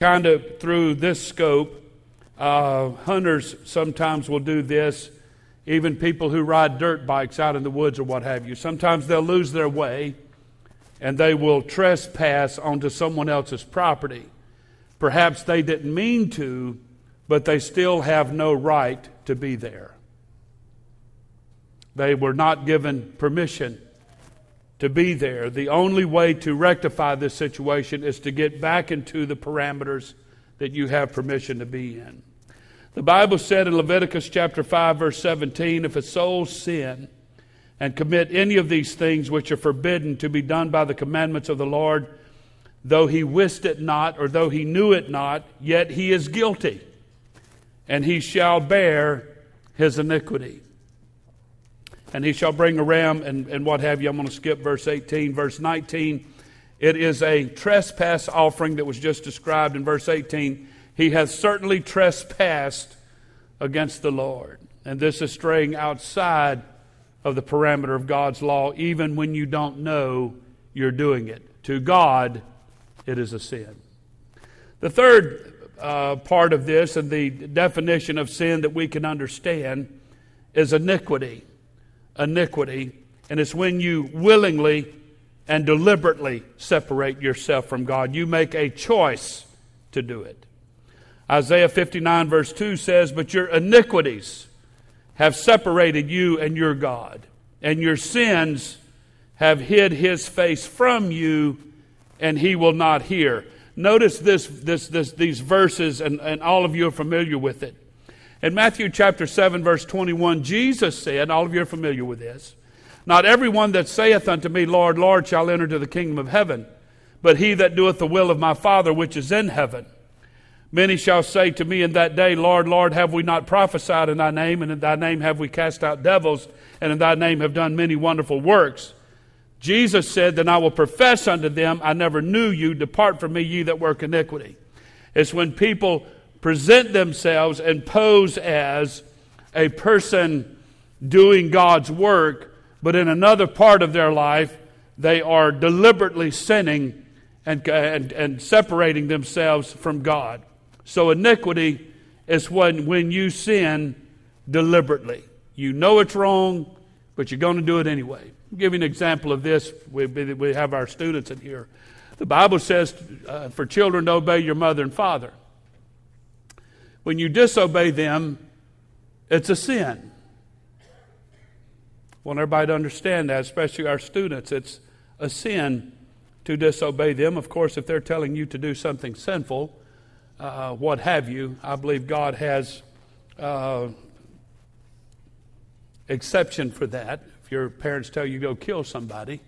kind of through this scope, uh, hunters sometimes will do this. Even people who ride dirt bikes out in the woods or what have you. Sometimes they'll lose their way and they will trespass onto someone else's property. Perhaps they didn't mean to, but they still have no right to be there. They were not given permission to be there. The only way to rectify this situation is to get back into the parameters that you have permission to be in. The Bible said in Leviticus chapter 5 verse 17, if a soul sin and commit any of these things which are forbidden to be done by the commandments of the Lord, though he wist it not or though he knew it not, yet he is guilty, and he shall bear his iniquity and he shall bring a ram and, and what have you. I'm going to skip verse 18. Verse 19, it is a trespass offering that was just described in verse 18. He has certainly trespassed against the Lord. And this is straying outside of the parameter of God's law, even when you don't know you're doing it. To God, it is a sin. The third uh, part of this and the definition of sin that we can understand is iniquity iniquity, and it's when you willingly and deliberately separate yourself from God. You make a choice to do it. Isaiah 59, verse 2 says, But your iniquities have separated you and your God, and your sins have hid his face from you, and he will not hear. Notice this, this, this, these verses, and, and all of you are familiar with it. In Matthew chapter 7, verse 21, Jesus said, all of you are familiar with this, Not everyone that saith unto me, Lord, Lord, shall enter into the kingdom of heaven, but he that doeth the will of my Father which is in heaven. Many shall say to me in that day, Lord, Lord, have we not prophesied in thy name, and in thy name have we cast out devils, and in thy name have done many wonderful works? Jesus said, Then I will profess unto them, I never knew you, depart from me, ye that work iniquity. It's when people present themselves and pose as a person doing God's work, but in another part of their life, they are deliberately sinning and, and, and separating themselves from God. So, iniquity is when, when you sin deliberately. You know it's wrong, but you're going to do it anyway. I'll give you an example of this. We, we have our students in here. The Bible says uh, for children to obey your mother and father. When you disobey them, it's a sin. I want everybody to understand that, especially our students. It's a sin to disobey them. Of course, if they're telling you to do something sinful, uh, what have you, I believe God has uh, exception for that. If your parents tell you go kill somebody,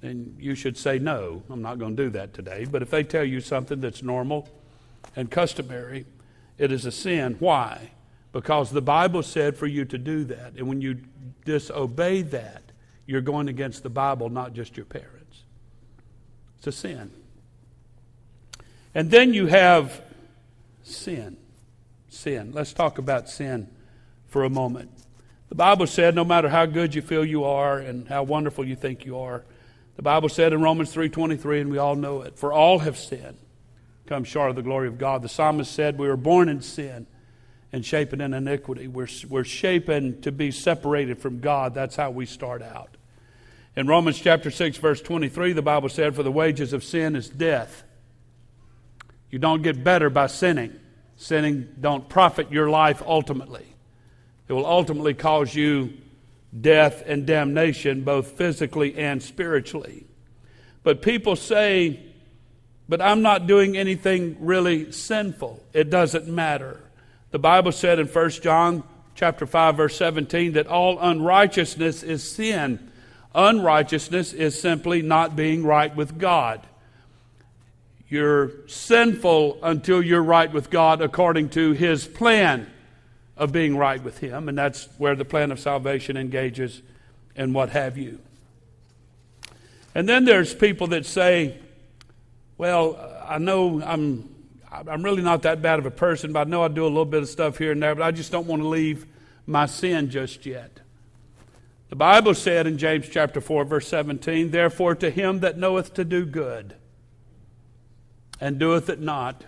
then you should say no. I'm not going to do that today. But if they tell you something that's normal and customary, it is a sin. Why? Because the Bible said for you to do that. And when you disobey that, you're going against the Bible, not just your parents. It's a sin. And then you have sin. Sin. Let's talk about sin for a moment. The Bible said no matter how good you feel you are and how wonderful you think you are, the Bible said in Romans 3:23 and we all know it, for all have sinned come short of the glory of God. The psalmist said, We were born in sin and shapen in iniquity. We're, we're shapen to be separated from God. That's how we start out. In Romans chapter 6, verse 23, the Bible said, For the wages of sin is death. You don't get better by sinning. Sinning don't profit your life ultimately. It will ultimately cause you death and damnation, both physically and spiritually. But people say, but I'm not doing anything really sinful. It doesn't matter. The Bible said in 1 John chapter 5 verse 17 that all unrighteousness is sin. Unrighteousness is simply not being right with God. You're sinful until you're right with God according to his plan of being right with him and that's where the plan of salvation engages and what have you. And then there's people that say well, I know I'm, I'm really not that bad of a person, but I know I do a little bit of stuff here and there, but I just don't want to leave my sin just yet. The Bible said in James chapter 4, verse 17, Therefore to him that knoweth to do good and doeth it not,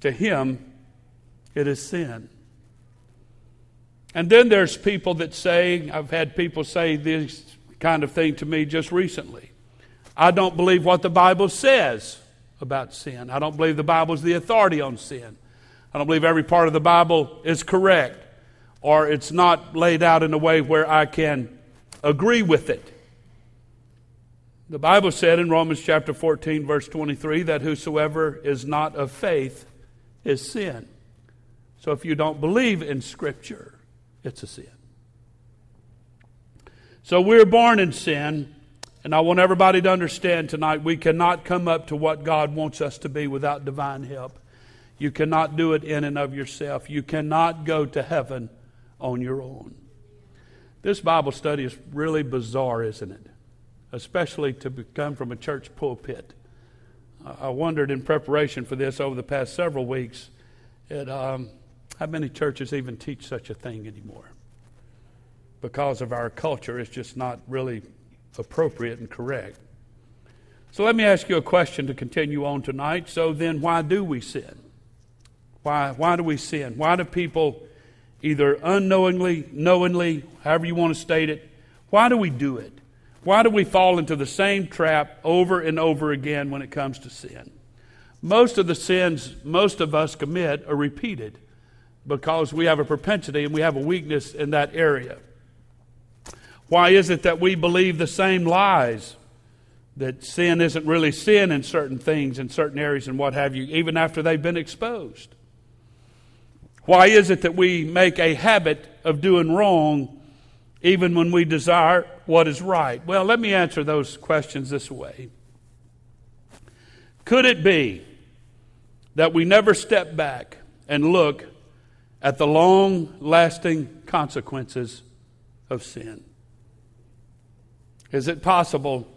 To him, it is sin. And then there's people that say, I've had people say this kind of thing to me just recently. I don't believe what the Bible says about sin. I don't believe the Bible is the authority on sin. I don't believe every part of the Bible is correct or it's not laid out in a way where I can agree with it. The Bible said in Romans chapter 14, verse 23, that whosoever is not of faith is sin. So if you don't believe in Scripture, it's a sin. So we're born in sin, and I want everybody to understand tonight we cannot come up to what God wants us to be without divine help. You cannot do it in and of yourself. You cannot go to heaven on your own. This Bible study is really bizarre, isn't it? Especially to come from a church pulpit. I wondered in preparation for this over the past several weeks um, how many churches even teach such a thing anymore. Because of our culture, it's just not really appropriate and correct. So let me ask you a question to continue on tonight. So then, why do we sin? Why, why do we sin? Why do people either unknowingly, knowingly, however you want to state it, why do we do it? Why do we fall into the same trap over and over again when it comes to sin? Most of the sins most of us commit are repeated because we have a propensity and we have a weakness in that area. Why is it that we believe the same lies? That sin isn't really sin in certain things, in certain areas, and what have you, even after they've been exposed? Why is it that we make a habit of doing wrong even when we desire what is right? Well, let me answer those questions this way. Could it be that we never step back and look at the long lasting consequences of sin? Is it possible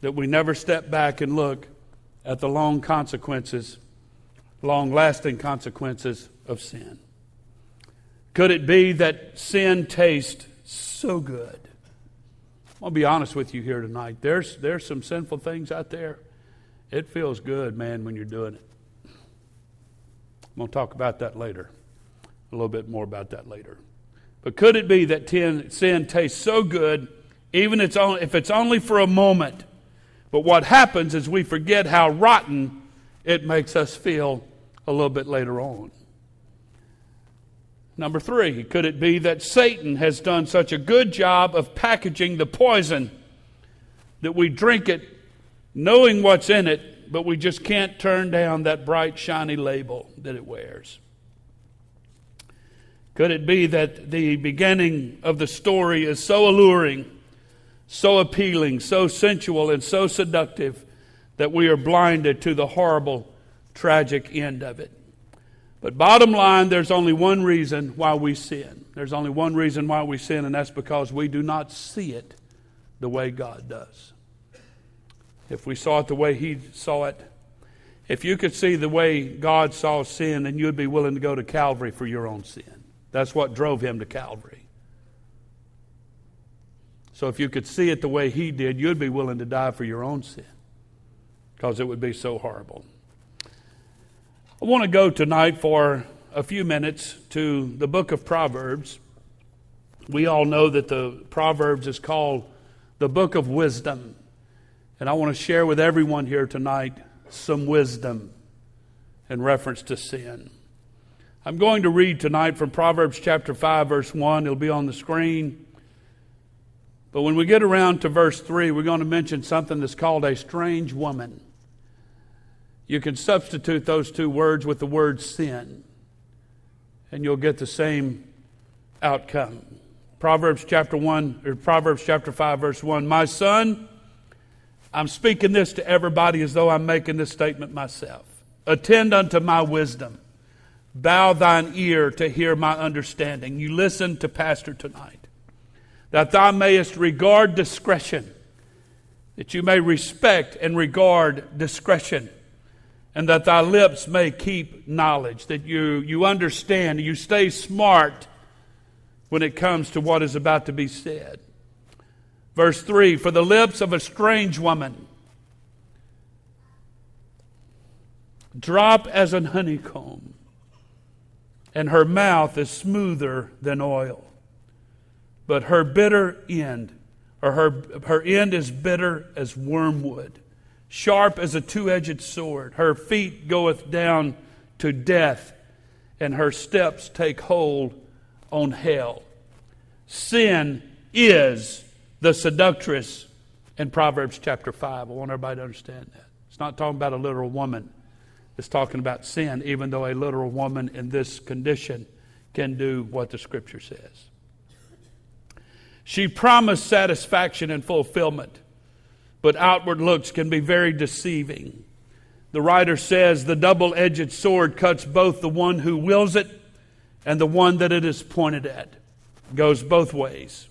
that we never step back and look at the long consequences, long lasting consequences of sin? Could it be that sin tastes so good? I'll be honest with you here tonight. There's, there's some sinful things out there. It feels good, man, when you're doing it. I'm going to talk about that later. A little bit more about that later. But could it be that sin tastes so good, even if it's only for a moment? But what happens is we forget how rotten it makes us feel a little bit later on. Number three, could it be that Satan has done such a good job of packaging the poison that we drink it knowing what's in it, but we just can't turn down that bright, shiny label that it wears? Could it be that the beginning of the story is so alluring, so appealing, so sensual, and so seductive that we are blinded to the horrible, tragic end of it? But bottom line, there's only one reason why we sin. There's only one reason why we sin, and that's because we do not see it the way God does. If we saw it the way He saw it, if you could see the way God saw sin, then you'd be willing to go to Calvary for your own sin. That's what drove Him to Calvary. So if you could see it the way He did, you'd be willing to die for your own sin because it would be so horrible. I want to go tonight for a few minutes to the book of Proverbs. We all know that the Proverbs is called the book of wisdom. And I want to share with everyone here tonight some wisdom in reference to sin. I'm going to read tonight from Proverbs chapter 5, verse 1. It'll be on the screen. But when we get around to verse 3, we're going to mention something that's called a strange woman you can substitute those two words with the word sin, and you'll get the same outcome. Proverbs chapter 1, or Proverbs chapter 5, verse 1. My son, I'm speaking this to everybody as though I'm making this statement myself. Attend unto my wisdom. Bow thine ear to hear my understanding. You listen to Pastor tonight. That thou mayest regard discretion, that you may respect and regard discretion and that thy lips may keep knowledge, that you, you understand, you stay smart when it comes to what is about to be said. Verse 3 For the lips of a strange woman drop as an honeycomb, and her mouth is smoother than oil. But her bitter end, or her, her end is bitter as wormwood, sharp as a two edged sword. Her feet goeth down to death, and her steps take hold on hell. Sin is the seductress in Proverbs chapter 5. I want everybody to understand that. It's not talking about a literal woman, it's talking about sin, even though a literal woman in this condition can do what the scripture says. She promised satisfaction and fulfillment, but outward looks can be very deceiving. The writer says the double edged sword cuts both the one who wills it and the one that it is pointed at. Goes both ways.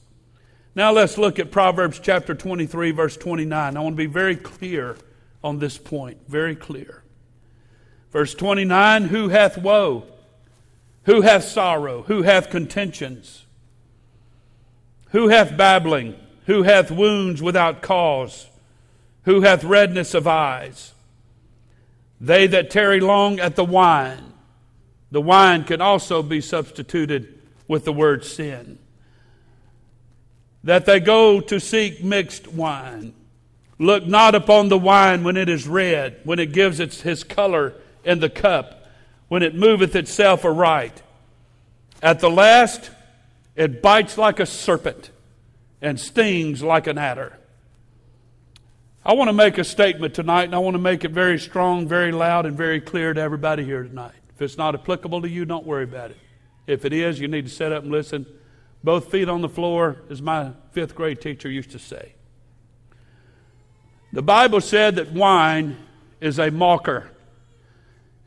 Now let's look at Proverbs chapter 23, verse 29. I want to be very clear on this point. Very clear. Verse 29 Who hath woe? Who hath sorrow? Who hath contentions? Who hath babbling? Who hath wounds without cause? Who hath redness of eyes? They that tarry long at the wine. The wine can also be substituted with the word sin that they go to seek mixed wine. Look not upon the wine when it is red, when it gives its, his color in the cup, when it moveth itself aright. At the last, it bites like a serpent and stings like an adder. I want to make a statement tonight, and I want to make it very strong, very loud, and very clear to everybody here tonight. If it's not applicable to you, don't worry about it. If it is, you need to sit up and listen both feet on the floor, as my fifth grade teacher used to say. The Bible said that wine is a mocker.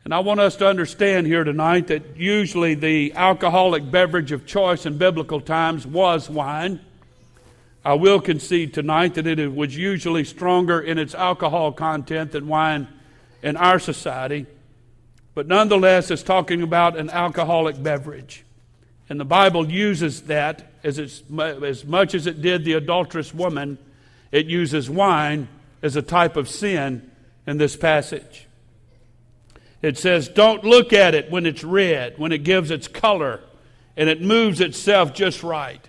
And I want us to understand here tonight that usually the alcoholic beverage of choice in biblical times was wine. I will concede tonight that it was usually stronger in its alcohol content than wine in our society. But nonetheless, it's talking about an alcoholic beverage. And the Bible uses that as, as much as it did the adulterous woman, it uses wine as a type of sin in this passage. It says, Don't look at it when it's red, when it gives its color, and it moves itself just right.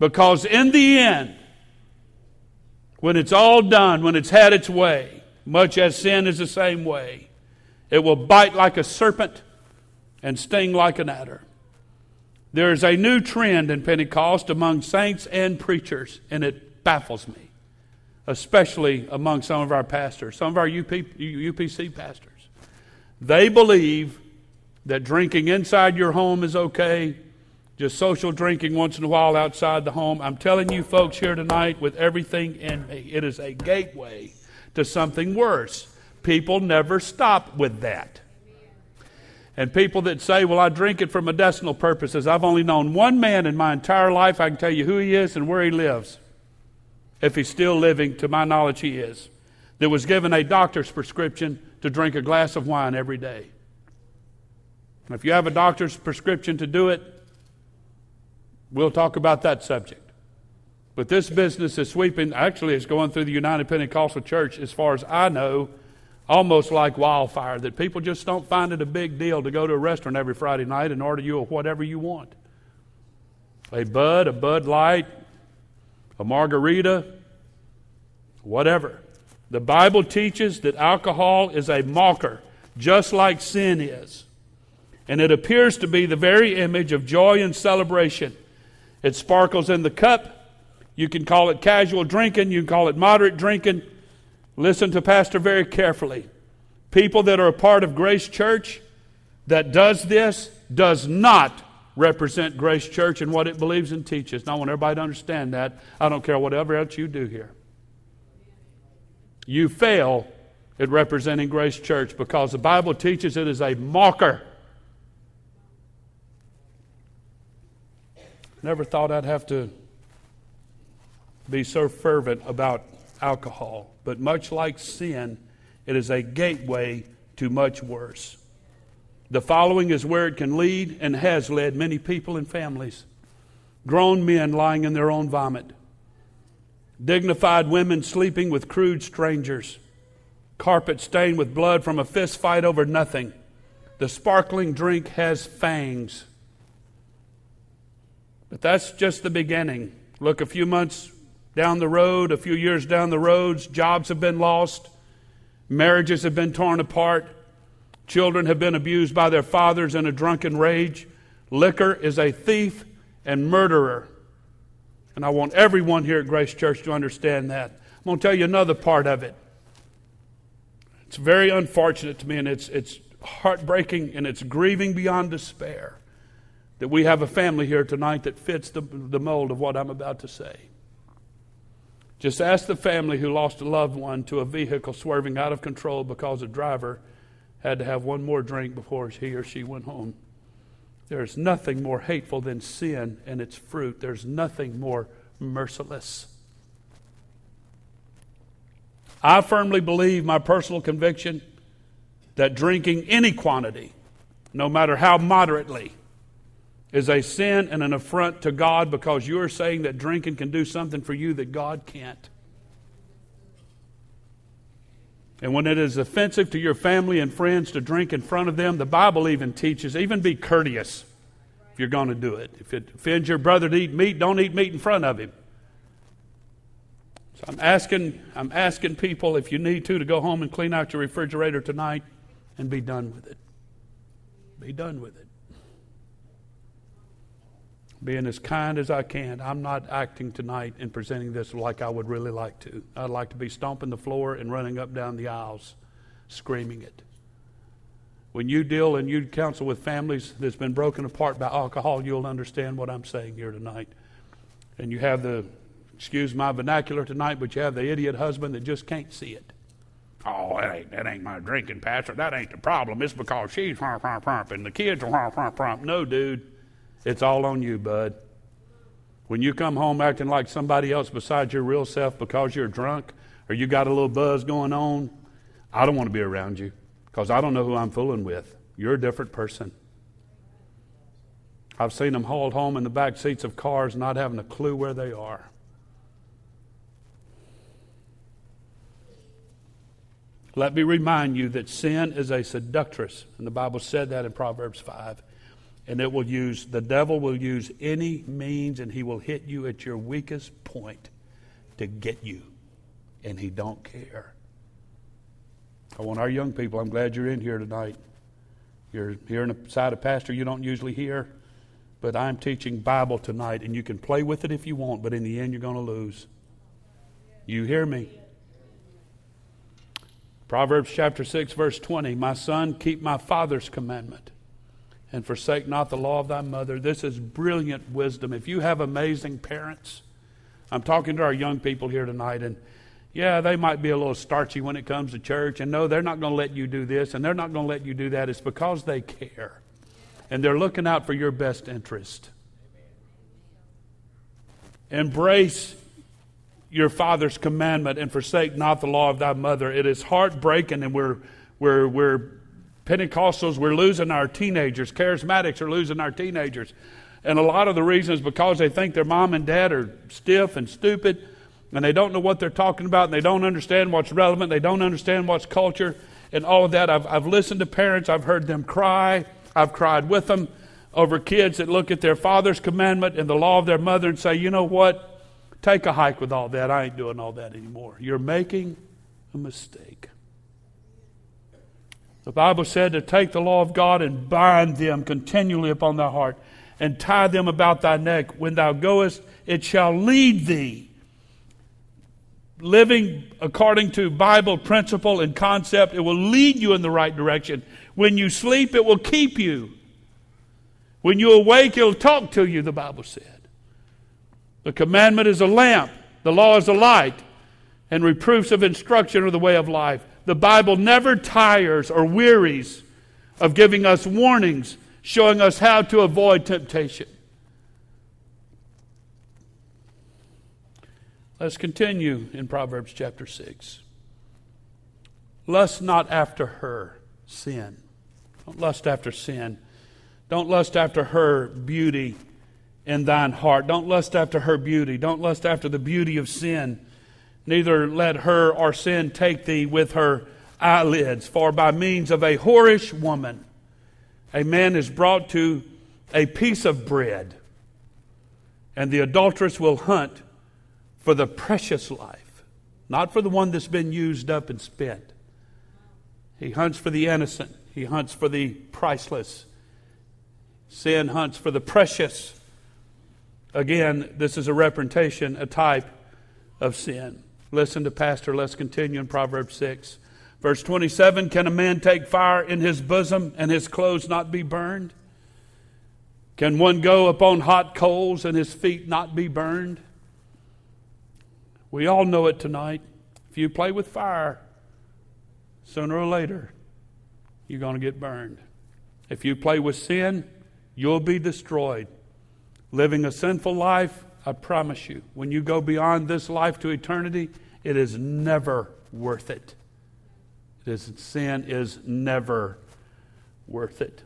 Because in the end, when it's all done, when it's had its way, much as sin is the same way, it will bite like a serpent and sting like an adder. There is a new trend in Pentecost among saints and preachers, and it baffles me, especially among some of our pastors, some of our UP, UPC pastors. They believe that drinking inside your home is okay, just social drinking once in a while outside the home. I'm telling you, folks, here tonight, with everything in me, it is a gateway to something worse. People never stop with that. And people that say, well, I drink it for medicinal purposes, I've only known one man in my entire life. I can tell you who he is and where he lives. If he's still living, to my knowledge, he is. That was given a doctor's prescription to drink a glass of wine every day. If you have a doctor's prescription to do it, we'll talk about that subject. But this business is sweeping, actually, it's going through the United Pentecostal Church, as far as I know, almost like wildfire, that people just don't find it a big deal to go to a restaurant every Friday night and order you whatever you want a Bud, a Bud Light, a margarita, whatever. The Bible teaches that alcohol is a mocker, just like sin is. And it appears to be the very image of joy and celebration. It sparkles in the cup. You can call it casual drinking, you can call it moderate drinking. Listen to Pastor very carefully. People that are a part of Grace Church that does this does not represent Grace Church and what it believes and teaches. And I want everybody to understand that. I don't care whatever else you do here. You fail at representing Grace Church because the Bible teaches it is a mocker. Never thought I'd have to be so fervent about alcohol, but much like sin, it is a gateway to much worse. The following is where it can lead and has led many people and families. Grown men lying in their own vomit, dignified women sleeping with crude strangers, carpet stained with blood from a fist fight over nothing, The sparkling drink has fangs. But that's just the beginning. Look, a few months down the road, a few years down the roads, jobs have been lost, marriages have been torn apart, children have been abused by their fathers in a drunken rage. Liquor is a thief and murderer. And I want everyone here at Grace Church to understand that. I'm going to tell you another part of it. It's very unfortunate to me, and it's, it's heartbreaking and it's grieving beyond despair that we have a family here tonight that fits the, the mold of what I'm about to say. Just ask the family who lost a loved one to a vehicle swerving out of control because a driver had to have one more drink before he or she went home. There's nothing more hateful than sin and its fruit. There's nothing more merciless. I firmly believe, my personal conviction, that drinking any quantity, no matter how moderately, is a sin and an affront to God because you are saying that drinking can do something for you that God can't. And when it is offensive to your family and friends to drink in front of them, the Bible even teaches, even be courteous if you're going to do it. If it offends your brother to eat meat, don't eat meat in front of him. So I'm asking, I'm asking people if you need to to go home and clean out your refrigerator tonight and be done with it. Be done with it. Being as kind as I can. I'm not acting tonight and presenting this like I would really like to. I'd like to be stomping the floor and running up down the aisles, screaming it. When you deal and you counsel with families that's been broken apart by alcohol, you'll understand what I'm saying here tonight. And you have the, excuse my vernacular tonight, but you have the idiot husband that just can't see it. Oh, that ain't, that ain't my drinking, Pastor. That ain't the problem. It's because she's frump, frump, frump, and the kids are. No, dude. It's all on you, bud. When you come home acting like somebody else besides your real self because you're drunk or you got a little buzz going on, I don't want to be around you because I don't know who I'm fooling with. You're a different person. I've seen them hauled home in the back seats of cars not having a clue where they are. Let me remind you that sin is a seductress, and the Bible said that in Proverbs 5. And it will use, the devil will use any means and he will hit you at your weakest point to get you. And he don't care. I want our young people, I'm glad you're in here tonight. You're hearing a side of pastor you don't usually hear, but I'm teaching Bible tonight, and you can play with it if you want, but in the end, you're going to lose. You hear me? Proverbs chapter 6, verse 20 My son, keep my father's commandment and forsake not the law of thy mother. This is brilliant wisdom. If you have amazing parents, I'm talking to our young people here tonight, and yeah, they might be a little starchy when it comes to church, and no, they're not going to let you do this, and they're not going to let you do that. It's because they care, and they're looking out for your best interest. Embrace your father's commandment and forsake not the law of thy mother. It is heartbreaking, and we're, we're, we're Pentecostals, we're losing our teenagers. Charismatics are losing our teenagers. And a lot of the reasons because they think their mom and dad are stiff and stupid, and they don't know what they're talking about, and they don't understand what's relevant, they don't understand what's culture, and all of that. I've, I've listened to parents, I've heard them cry, I've cried with them over kids that look at their father's commandment and the law of their mother and say, you know what? Take a hike with all that. I ain't doing all that anymore. You're making a mistake. The Bible said to take the law of God and bind them continually upon thy heart and tie them about thy neck. When thou goest, it shall lead thee. Living according to Bible principle and concept, it will lead you in the right direction. When you sleep, it will keep you. When you awake, it'll talk to you, the Bible said. The commandment is a lamp, the law is a light, and reproofs of instruction are the way of life. The Bible never tires or wearies of giving us warnings, showing us how to avoid temptation. Let's continue in Proverbs chapter 6. Lust not after her, sin. Don't lust after sin. Don't lust after her beauty in thine heart. Don't lust after her beauty. Don't lust after the beauty of sin. Neither let her or sin take thee with her eyelids. For by means of a whorish woman a man is brought to a piece of bread, and the adulteress will hunt for the precious life, not for the one that's been used up and spent. He hunts for the innocent, he hunts for the priceless. Sin hunts for the precious. Again, this is a representation, a type of sin. Listen to Pastor. Let's continue in Proverbs 6. Verse 27 Can a man take fire in his bosom and his clothes not be burned? Can one go upon hot coals and his feet not be burned? We all know it tonight. If you play with fire, sooner or later, you're going to get burned. If you play with sin, you'll be destroyed. Living a sinful life, I promise you, when you go beyond this life to eternity, it is never worth it. it is, sin is never worth it.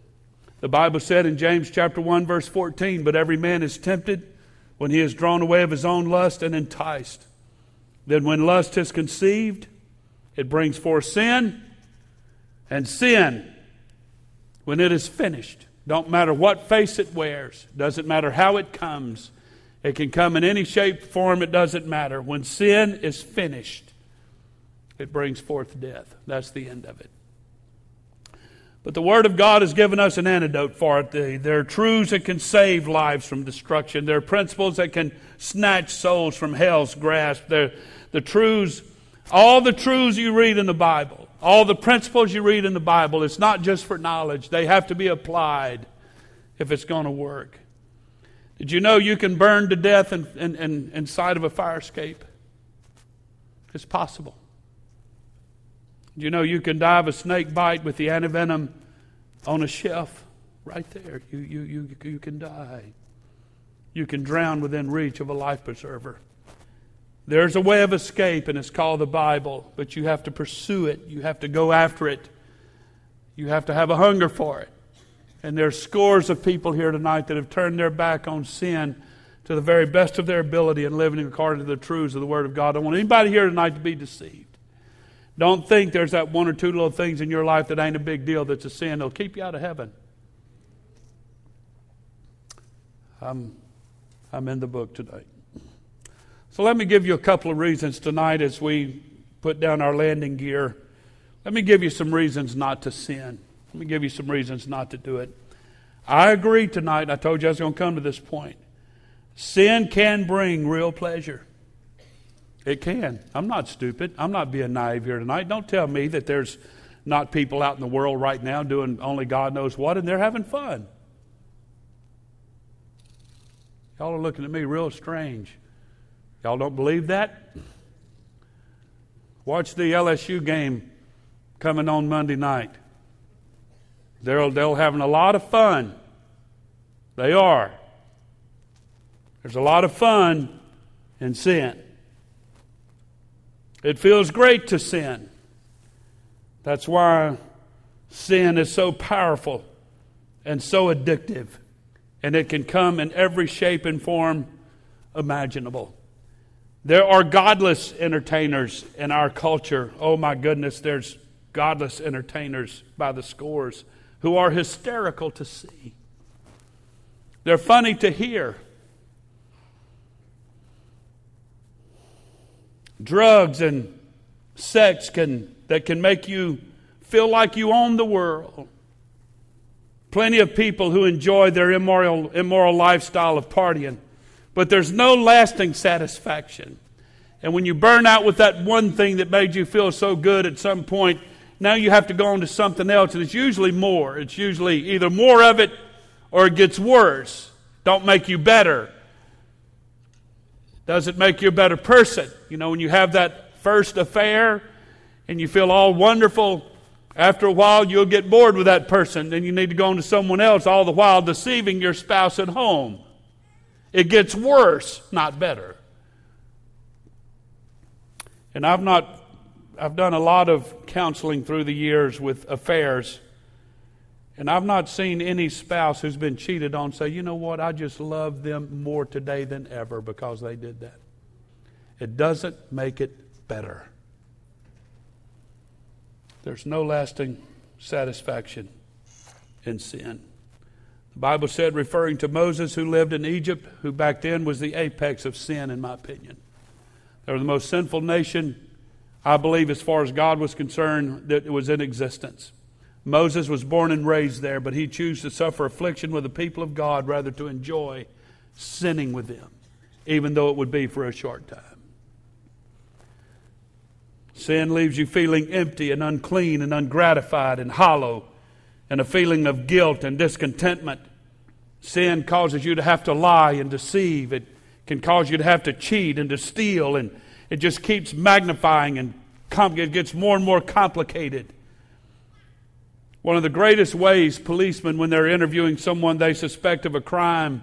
The Bible said in James chapter 1 verse 14, but every man is tempted when he is drawn away of his own lust and enticed. Then when lust is conceived, it brings forth sin, and sin, when it is finished, don't matter what face it wears, doesn't matter how it comes, it can come in any shape, form, it doesn't matter. When sin is finished, it brings forth death. That's the end of it. But the Word of God has given us an antidote for it. There are truths that can save lives from destruction. There are principles that can snatch souls from hell's grasp. There, the truths, all the truths you read in the Bible, all the principles you read in the Bible, it's not just for knowledge. They have to be applied if it's going to work. Did you know you can burn to death in, in, in, inside of a fire escape? It's possible. Did you know you can die of a snake bite with the antivenom on a shelf? Right there. You, you, you, you can die. You can drown within reach of a life preserver. There's a way of escape, and it's called the Bible, but you have to pursue it. You have to go after it. You have to have a hunger for it. And there's scores of people here tonight that have turned their back on sin to the very best of their ability and living according to the truths of the Word of God. I don't want anybody here tonight to be deceived. Don't think there's that one or two little things in your life that ain't a big deal that's a sin. They'll keep you out of heaven. I'm, I'm in the book tonight. So let me give you a couple of reasons tonight as we put down our landing gear. Let me give you some reasons not to sin. Let me give you some reasons not to do it. I agree tonight. I told you I was going to come to this point. Sin can bring real pleasure. It can. I'm not stupid. I'm not being naive here tonight. Don't tell me that there's not people out in the world right now doing only God knows what and they're having fun. Y'all are looking at me real strange. Y'all don't believe that? Watch the LSU game coming on Monday night. They're, they're having a lot of fun. They are. There's a lot of fun in sin. It feels great to sin. That's why sin is so powerful and so addictive, and it can come in every shape and form imaginable. There are godless entertainers in our culture. Oh my goodness, there's godless entertainers by the scores who are hysterical to see. They're funny to hear. Drugs and sex can, that can make you feel like you own the world. Plenty of people who enjoy their immoral, immoral lifestyle of partying, but there's no lasting satisfaction. And when you burn out with that one thing that made you feel so good at some point, now you have to go on to something else, and it's usually more. It's usually either more of it or it gets worse. Don't make you better. Does it make you a better person? You know, when you have that first affair and you feel all wonderful, after a while you'll get bored with that person. Then you need to go on to someone else, all the while deceiving your spouse at home. It gets worse, not better. And I've not I've done a lot of counseling through the years with affairs, and I've not seen any spouse who's been cheated on say, you know what, I just love them more today than ever because they did that. It doesn't make it better. There's no lasting satisfaction in sin. The Bible said, referring to Moses who lived in Egypt, who back then was the apex of sin, in my opinion. They were the most sinful nation, I believe, as far as God was concerned, that it was in existence. Moses was born and raised there, but he chose to suffer affliction with the people of God rather to enjoy sinning with them, even though it would be for a short time. Sin leaves you feeling empty and unclean and ungratified and hollow and a feeling of guilt and discontentment. Sin causes you to have to lie and deceive. It can cause you to have to cheat and to steal, and it just keeps magnifying and it gets more and more complicated. One of the greatest ways policemen, when they're interviewing someone they suspect of a crime,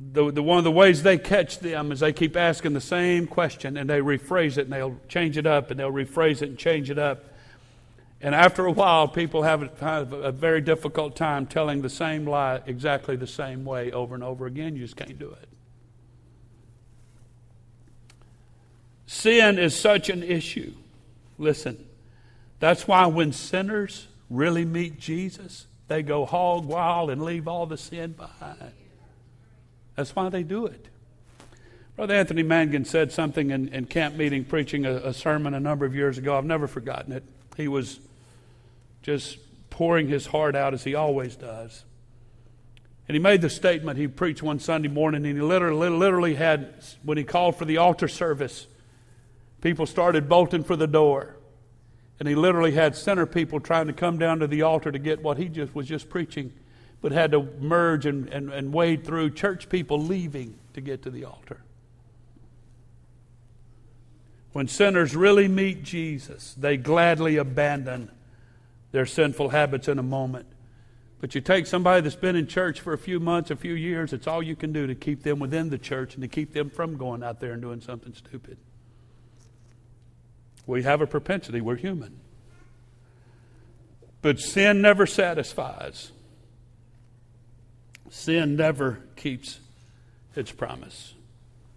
the, the, one of the ways they catch them is they keep asking the same question and they rephrase it and they'll change it up and they'll rephrase it and change it up. And after a while, people have a, have a very difficult time telling the same lie exactly the same way over and over again. You just can't do it. Sin is such an issue. Listen, that's why when sinners really meet Jesus, they go hog wild and leave all the sin behind. That's why they do it. Brother Anthony Mangun said something in, in camp meeting preaching a, a sermon a number of years ago. I've never forgotten it. He was just pouring his heart out as he always does. And he made the statement he preached one Sunday morning, and he literally, literally had, when he called for the altar service, people started bolting for the door. And he literally had center people trying to come down to the altar to get what he just was just preaching but had to merge and, and, and wade through church people leaving to get to the altar. When sinners really meet Jesus, they gladly abandon their sinful habits in a moment. But you take somebody that's been in church for a few months, a few years, it's all you can do to keep them within the church and to keep them from going out there and doing something stupid. We have a propensity, we're human. But sin never satisfies. Sin never keeps its promise.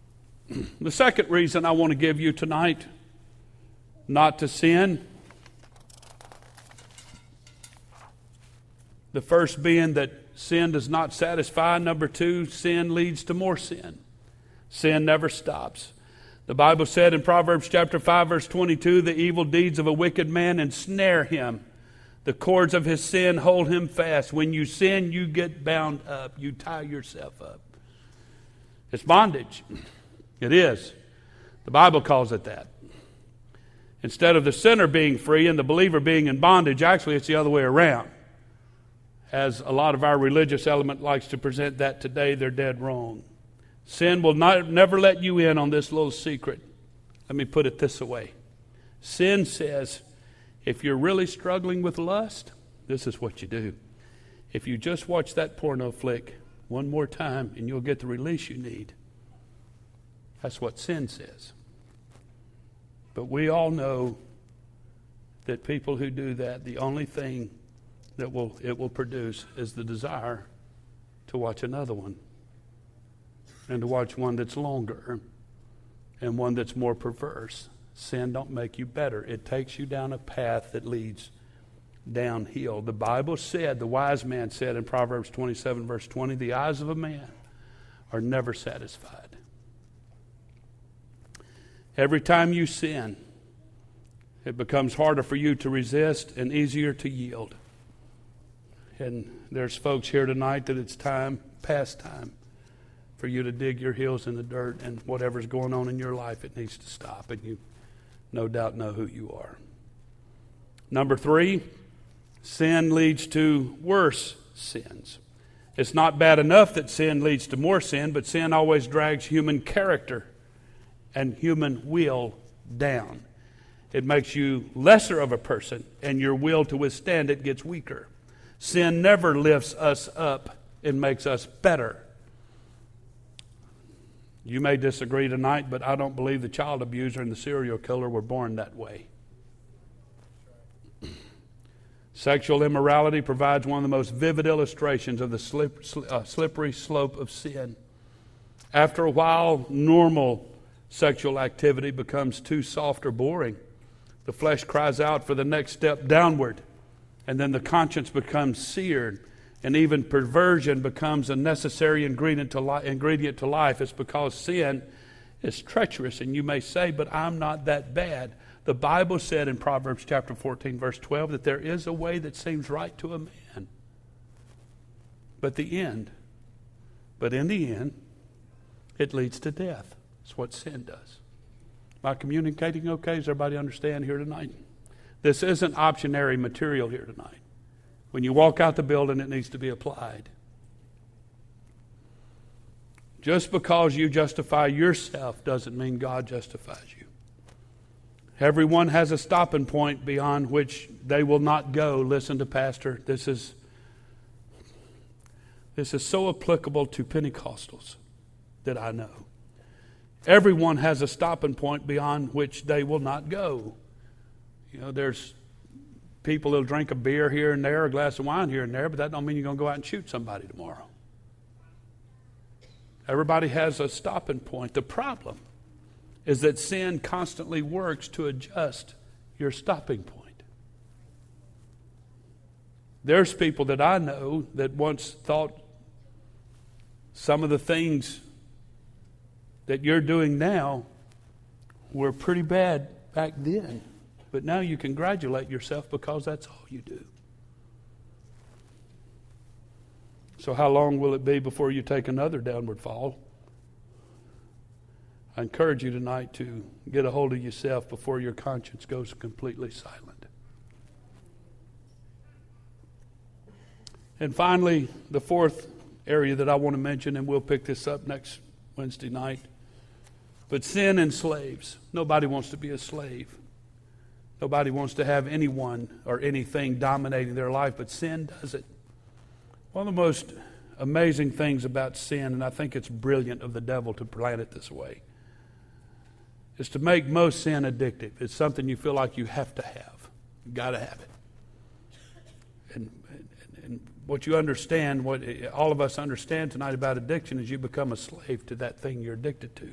the second reason I want to give you tonight not to sin the first being that sin does not satisfy, number two, sin leads to more sin. Sin never stops. The Bible said in Proverbs chapter 5 verse 22, the evil deeds of a wicked man ensnare him the cords of his sin hold him fast. When you sin, you get bound up. You tie yourself up. It's bondage. It is. The Bible calls it that. Instead of the sinner being free and the believer being in bondage, actually, it's the other way around. As a lot of our religious element likes to present that today, they're dead wrong. Sin will not, never let you in on this little secret. Let me put it this way Sin says, if you're really struggling with lust, this is what you do. If you just watch that porno flick one more time and you'll get the release you need. That's what sin says. But we all know that people who do that, the only thing that will it will produce is the desire to watch another one. And to watch one that's longer and one that's more perverse. Sin don't make you better. It takes you down a path that leads downhill. The Bible said, the wise man said in Proverbs 27, verse 20, the eyes of a man are never satisfied. Every time you sin, it becomes harder for you to resist and easier to yield. And there's folks here tonight that it's time, past time, for you to dig your heels in the dirt and whatever's going on in your life, it needs to stop. And you no doubt know who you are. Number three, sin leads to worse sins. It's not bad enough that sin leads to more sin, but sin always drags human character and human will down. It makes you lesser of a person, and your will to withstand it gets weaker. Sin never lifts us up and makes us better. You may disagree tonight, but I don't believe the child abuser and the serial killer were born that way. Sexual immorality provides one of the most vivid illustrations of the slip, uh, slippery slope of sin. After a while, normal sexual activity becomes too soft or boring. The flesh cries out for the next step downward. And then the conscience becomes seared, and even perversion becomes a necessary ingredient to, li- ingredient to life. It's because sin is treacherous. And you may say, but I'm not that bad. The Bible said in Proverbs chapter 14, verse 12, that there is a way that seems right to a man, but the end, but in the end, it leads to death. That's what sin does. Am I communicating okay? Does everybody understand here tonight? This isn't optionary material here tonight. When you walk out the building, it needs to be applied. Just because you justify yourself doesn't mean God justifies you. Everyone has a stopping point beyond which they will not go. Listen to Pastor. This is, this is so applicable to Pentecostals that I know. Everyone has a stopping point beyond which they will not go. You know, there's people that'll drink a beer here and there, a glass of wine here and there, but that don't mean you're going to go out and shoot somebody tomorrow. Everybody has a stopping point. The problem is that sin constantly works to adjust your stopping point. There's people that I know that once thought some of the things that you're doing now were pretty bad back then. But now you congratulate yourself because that's all you do. So, how long will it be before you take another downward fall? I encourage you tonight to get a hold of yourself before your conscience goes completely silent. And finally, the fourth area that I want to mention, and we'll pick this up next Wednesday night. But sin enslaves. Nobody wants to be a slave. Nobody wants to have anyone or anything dominating their life, but sin does it. One of the most amazing things about sin, and I think it's brilliant of the devil to plant it this way, is to make most sin addictive. It's something you feel like you have to have. You got to have it. And, and, and what you understand, what all of us understand tonight about addiction, is you become a slave to that thing you're addicted to.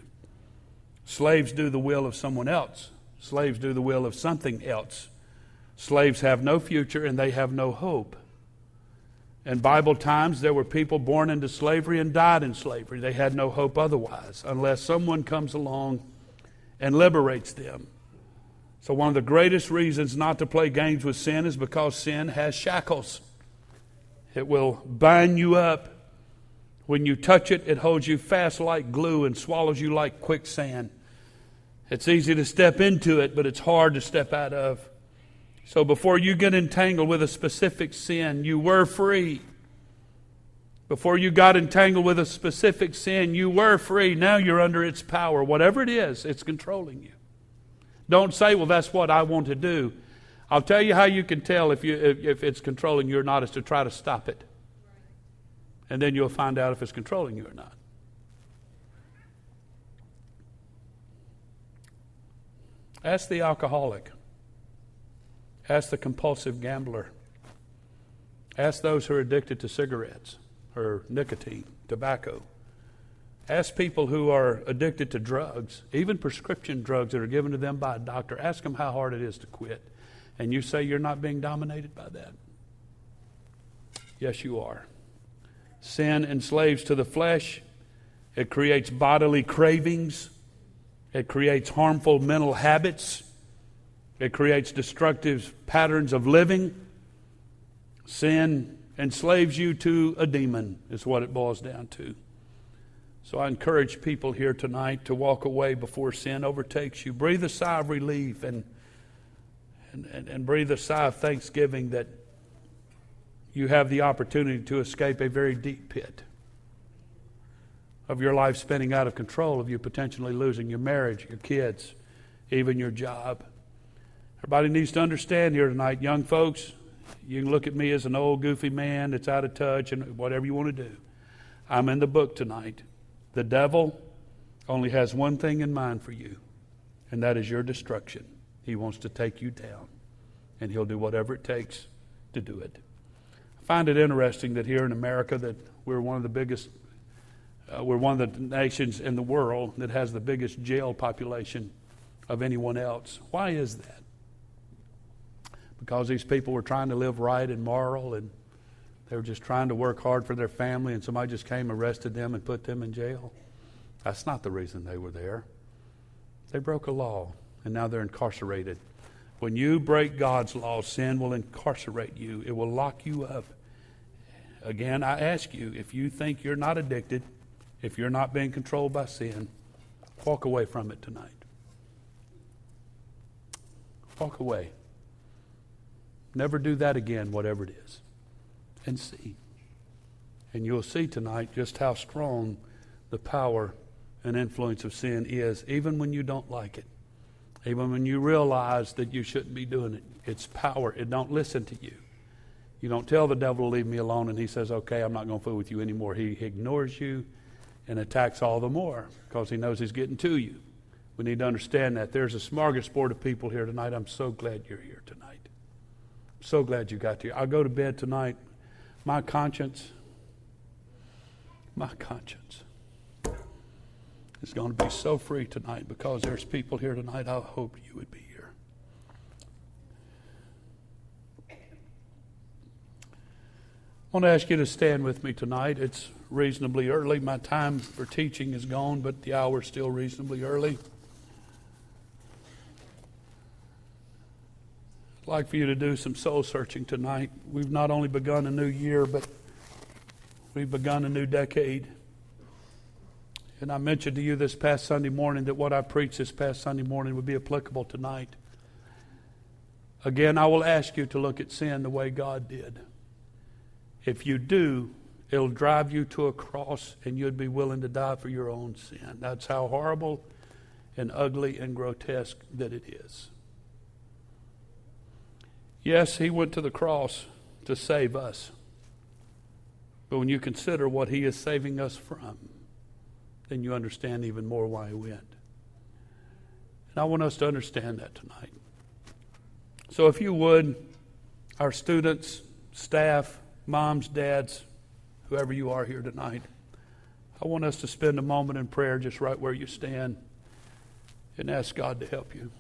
Slaves do the will of someone else. Slaves do the will of something else. Slaves have no future and they have no hope. In Bible times, there were people born into slavery and died in slavery. They had no hope otherwise, unless someone comes along and liberates them. So, one of the greatest reasons not to play games with sin is because sin has shackles. It will bind you up. When you touch it, it holds you fast like glue and swallows you like quicksand. It's easy to step into it, but it's hard to step out of. So before you get entangled with a specific sin, you were free. Before you got entangled with a specific sin, you were free. Now you're under its power. Whatever it is, it's controlling you. Don't say, well, that's what I want to do. I'll tell you how you can tell if, you, if, if it's controlling you or not is to try to stop it. And then you'll find out if it's controlling you or not. Ask the alcoholic. Ask the compulsive gambler. Ask those who are addicted to cigarettes or nicotine, tobacco. Ask people who are addicted to drugs, even prescription drugs that are given to them by a doctor. Ask them how hard it is to quit. And you say you're not being dominated by that. Yes, you are. Sin enslaves to the flesh, it creates bodily cravings it creates harmful mental habits. It creates destructive patterns of living. Sin enslaves you to a demon, is what it boils down to. So I encourage people here tonight to walk away before sin overtakes you. Breathe a sigh of relief and, and, and, and breathe a sigh of thanksgiving that you have the opportunity to escape a very deep pit of your life spinning out of control, of you potentially losing your marriage, your kids, even your job. Everybody needs to understand here tonight, young folks, you can look at me as an old goofy man that's out of touch and whatever you want to do. I'm in the book tonight. The devil only has one thing in mind for you, and that is your destruction. He wants to take you down, and he'll do whatever it takes to do it. I find it interesting that here in America that we're one of the biggest uh, we're one of the nations in the world that has the biggest jail population of anyone else. Why is that? because these people were trying to live right and moral and they were just trying to work hard for their family and somebody just came, arrested them, and put them in jail. That's not the reason they were there. They broke a law and now they're incarcerated. When you break God's law, sin will incarcerate you, it will lock you up. Again, I ask you if you think you're not addicted, if you're not being controlled by sin, walk away from it tonight. Walk away. Never do that again, whatever it is. And see. And you'll see tonight just how strong the power and influence of sin is, even when you don't like it. Even when you realize that you shouldn't be doing it. It's power. It don't listen to you. You don't tell the devil to leave me alone and he says, okay, I'm not going to fool with you anymore. He ignores you and attacks all the more because he knows he's getting to you. We need to understand that. There's a smorgasbord of people here tonight. I'm so glad you're here tonight. I'm so glad you got here. I'll go to bed tonight. My conscience, my conscience is going to be so free tonight because there's people here tonight. I hope you would be here. I want to ask you to stand with me tonight. It's reasonably early. My time for teaching is gone, but the hour is still reasonably early. I'd like for you to do some soul searching tonight. We've not only begun a new year, but we've begun a new decade. And I mentioned to you this past Sunday morning that what I preached this past Sunday morning would be applicable tonight. Again, I will ask you to look at sin the way God did. If you do, it'll drive you to a cross and you'd be willing to die for your own sin. That's how horrible and ugly and grotesque that it is. Yes, he went to the cross to save us. But when you consider what he is saving us from, then you understand even more why he went. And I want us to understand that tonight. So, if you would, our students, staff, moms, dads, whoever you are here tonight, I want us to spend a moment in prayer just right where you stand and ask God to help you.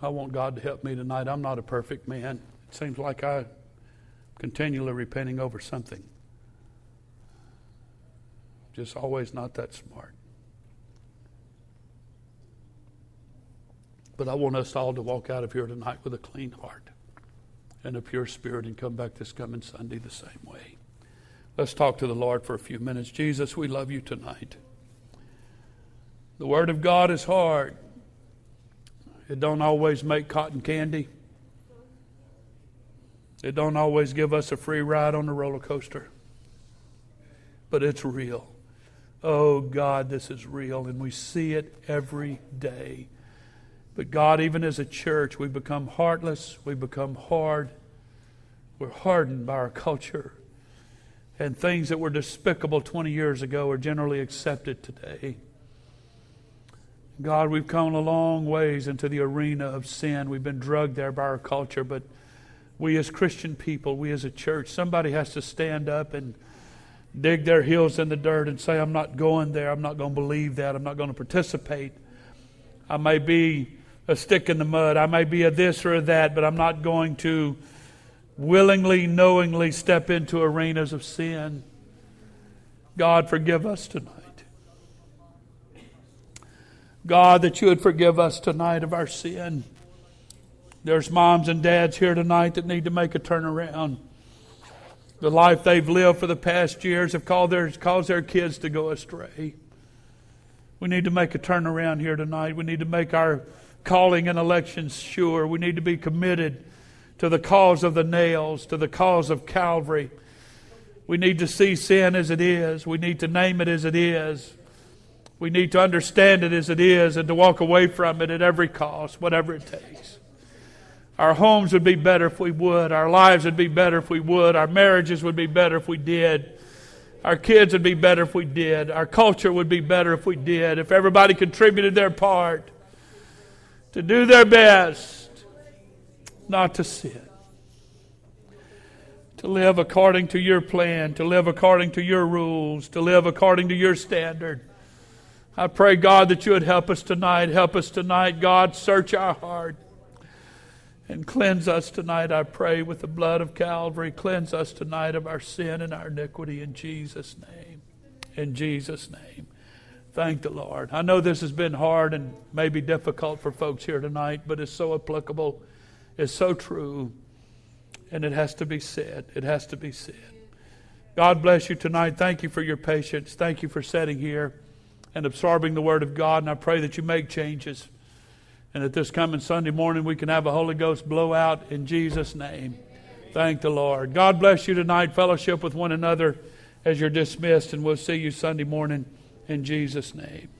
I want God to help me tonight. I'm not a perfect man. It seems like I'm continually repenting over something. Just always not that smart. But I want us all to walk out of here tonight with a clean heart and a pure spirit and come back this coming Sunday the same way. Let's talk to the Lord for a few minutes. Jesus, we love you tonight. The Word of God is hard. It don't always make cotton candy. It don't always give us a free ride on the roller coaster. But it's real. Oh God, this is real, and we see it every day. But God, even as a church, we become heartless, we become hard, we're hardened by our culture. And things that were despicable 20 years ago are generally accepted today. God, we've come a long ways into the arena of sin. We've been drugged there by our culture, but we as Christian people, we as a church, somebody has to stand up and dig their heels in the dirt and say, I'm not going there. I'm not going to believe that. I'm not going to participate. I may be a stick in the mud. I may be a this or a that, but I'm not going to willingly, knowingly step into arenas of sin. God, forgive us tonight. God, that you would forgive us tonight of our sin. There's moms and dads here tonight that need to make a turnaround. The life they've lived for the past years have caused their, caused their kids to go astray. We need to make a turnaround here tonight. We need to make our calling and elections sure. We need to be committed to the cause of the nails, to the cause of Calvary. We need to see sin as it is. We need to name it as it is. We need to understand it as it is and to walk away from it at every cost, whatever it takes. Our homes would be better if we would. Our lives would be better if we would. Our marriages would be better if we did. Our kids would be better if we did. Our culture would be better if we did. If everybody contributed their part to do their best not to sin, to live according to your plan, to live according to your rules, to live according to your standard. I pray, God, that you would help us tonight. Help us tonight, God. Search our heart. And cleanse us tonight, I pray, with the blood of Calvary. Cleanse us tonight of our sin and our iniquity in Jesus' name. In Jesus' name. Thank the Lord. I know this has been hard and maybe difficult for folks here tonight, but it's so applicable. It's so true. And it has to be said. It has to be said. God bless you tonight. Thank you for your patience. Thank you for sitting here and absorbing the Word of God. And I pray that you make changes. And that this coming Sunday morning we can have a Holy Ghost blowout in Jesus' name. Thank the Lord. God bless you tonight. Fellowship with one another as you're dismissed, and we'll see you Sunday morning in Jesus' name.